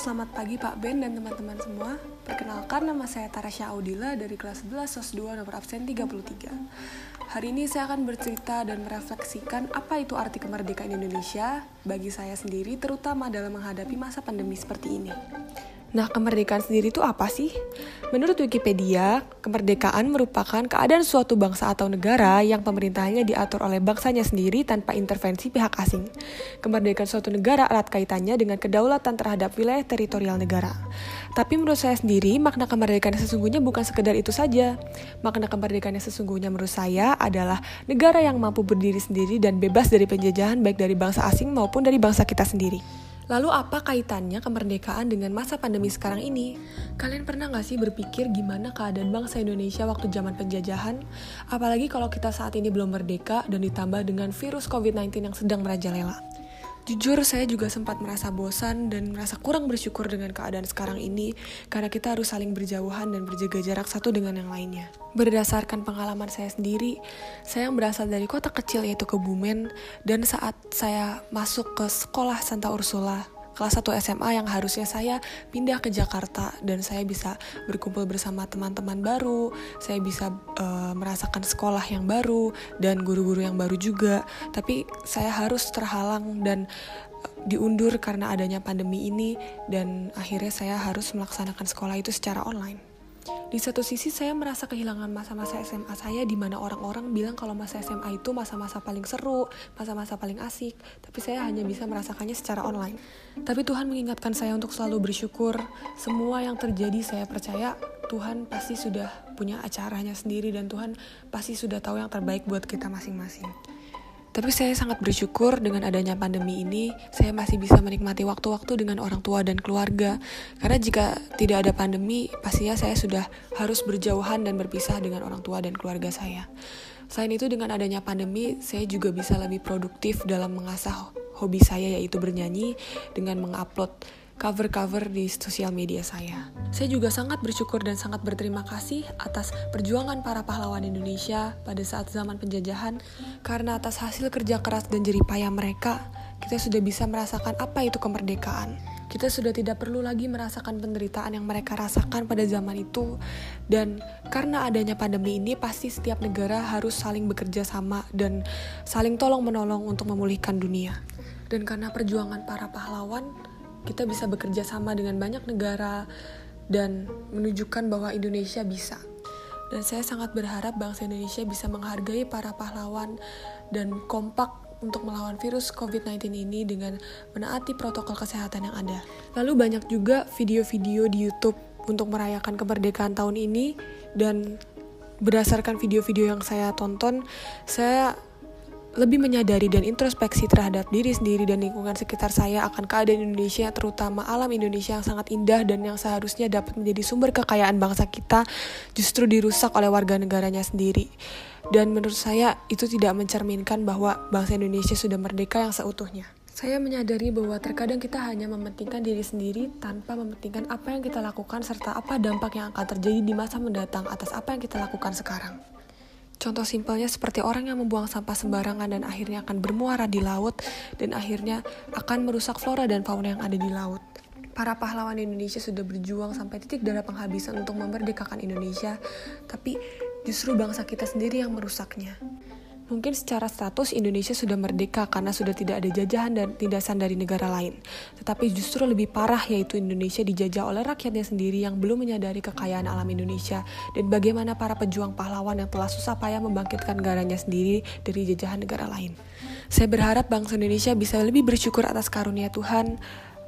selamat pagi Pak Ben dan teman-teman semua. Perkenalkan nama saya Tarasya Audila dari kelas 11 SOS 2 nomor absen 33. Hari ini saya akan bercerita dan merefleksikan apa itu arti kemerdekaan Indonesia bagi saya sendiri terutama dalam menghadapi masa pandemi seperti ini. Nah, kemerdekaan sendiri itu apa sih? Menurut Wikipedia, kemerdekaan merupakan keadaan suatu bangsa atau negara yang pemerintahannya diatur oleh bangsanya sendiri tanpa intervensi pihak asing. Kemerdekaan suatu negara erat kaitannya dengan kedaulatan terhadap wilayah teritorial negara. Tapi menurut saya sendiri, makna kemerdekaan yang sesungguhnya bukan sekedar itu saja. Makna kemerdekaan yang sesungguhnya menurut saya adalah negara yang mampu berdiri sendiri dan bebas dari penjajahan baik dari bangsa asing maupun dari bangsa kita sendiri. Lalu apa kaitannya kemerdekaan dengan masa pandemi sekarang ini? Kalian pernah gak sih berpikir gimana keadaan bangsa Indonesia waktu zaman penjajahan? Apalagi kalau kita saat ini belum merdeka dan ditambah dengan virus COVID-19 yang sedang merajalela. Jujur saya juga sempat merasa bosan dan merasa kurang bersyukur dengan keadaan sekarang ini karena kita harus saling berjauhan dan berjaga jarak satu dengan yang lainnya. Berdasarkan pengalaman saya sendiri, saya yang berasal dari kota kecil yaitu Kebumen dan saat saya masuk ke sekolah Santa Ursula kelas 1 SMA yang harusnya saya pindah ke Jakarta dan saya bisa berkumpul bersama teman-teman baru, saya bisa uh, merasakan sekolah yang baru dan guru-guru yang baru juga. Tapi saya harus terhalang dan eh, diundur karena adanya pandemi ini dan akhirnya saya harus melaksanakan sekolah itu secara online. Di satu sisi saya merasa kehilangan masa-masa SMA saya di mana orang-orang bilang kalau masa SMA itu masa-masa paling seru, masa-masa paling asik, tapi saya hanya bisa merasakannya secara online. Tapi Tuhan mengingatkan saya untuk selalu bersyukur. Semua yang terjadi saya percaya Tuhan pasti sudah punya acaranya sendiri dan Tuhan pasti sudah tahu yang terbaik buat kita masing-masing. Tapi saya sangat bersyukur dengan adanya pandemi ini, saya masih bisa menikmati waktu-waktu dengan orang tua dan keluarga. Karena jika tidak ada pandemi, pastinya saya sudah harus berjauhan dan berpisah dengan orang tua dan keluarga saya. Selain itu, dengan adanya pandemi, saya juga bisa lebih produktif dalam mengasah hobi saya yaitu bernyanyi dengan mengupload cover-cover di sosial media saya. Saya juga sangat bersyukur dan sangat berterima kasih atas perjuangan para pahlawan Indonesia pada saat zaman penjajahan, karena atas hasil kerja keras dan jeripaya mereka, kita sudah bisa merasakan apa itu kemerdekaan. Kita sudah tidak perlu lagi merasakan penderitaan yang mereka rasakan pada zaman itu, dan karena adanya pandemi ini, pasti setiap negara harus saling bekerja sama dan saling tolong-menolong untuk memulihkan dunia. Dan karena perjuangan para pahlawan, kita bisa bekerja sama dengan banyak negara dan menunjukkan bahwa Indonesia bisa. Dan saya sangat berharap bangsa Indonesia bisa menghargai para pahlawan dan kompak untuk melawan virus COVID-19 ini dengan menaati protokol kesehatan yang ada. Lalu banyak juga video-video di YouTube untuk merayakan kemerdekaan tahun ini dan berdasarkan video-video yang saya tonton, saya lebih menyadari dan introspeksi terhadap diri sendiri dan lingkungan sekitar saya akan keadaan Indonesia, terutama alam Indonesia yang sangat indah dan yang seharusnya dapat menjadi sumber kekayaan bangsa kita, justru dirusak oleh warga negaranya sendiri. Dan menurut saya itu tidak mencerminkan bahwa bangsa Indonesia sudah merdeka yang seutuhnya. Saya menyadari bahwa terkadang kita hanya mementingkan diri sendiri tanpa mementingkan apa yang kita lakukan serta apa dampak yang akan terjadi di masa mendatang atas apa yang kita lakukan sekarang. Contoh simpelnya seperti orang yang membuang sampah sembarangan dan akhirnya akan bermuara di laut dan akhirnya akan merusak flora dan fauna yang ada di laut. Para pahlawan Indonesia sudah berjuang sampai titik darah penghabisan untuk memerdekakan Indonesia, tapi justru bangsa kita sendiri yang merusaknya. Mungkin secara status Indonesia sudah merdeka karena sudah tidak ada jajahan dan tindasan dari negara lain. Tetapi justru lebih parah yaitu Indonesia dijajah oleh rakyatnya sendiri yang belum menyadari kekayaan alam Indonesia dan bagaimana para pejuang pahlawan yang telah susah payah membangkitkan negaranya sendiri dari jajahan negara lain. Saya berharap bangsa Indonesia bisa lebih bersyukur atas karunia Tuhan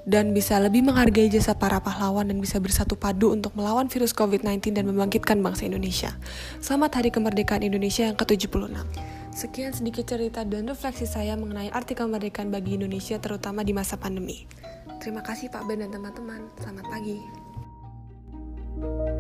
dan bisa lebih menghargai jasa para pahlawan dan bisa bersatu padu untuk melawan virus COVID-19 dan membangkitkan bangsa Indonesia. Selamat Hari Kemerdekaan Indonesia yang ke-76. Sekian sedikit cerita dan refleksi saya mengenai arti kemerdekaan bagi Indonesia terutama di masa pandemi. Terima kasih Pak Ben dan teman-teman. Selamat pagi. thank you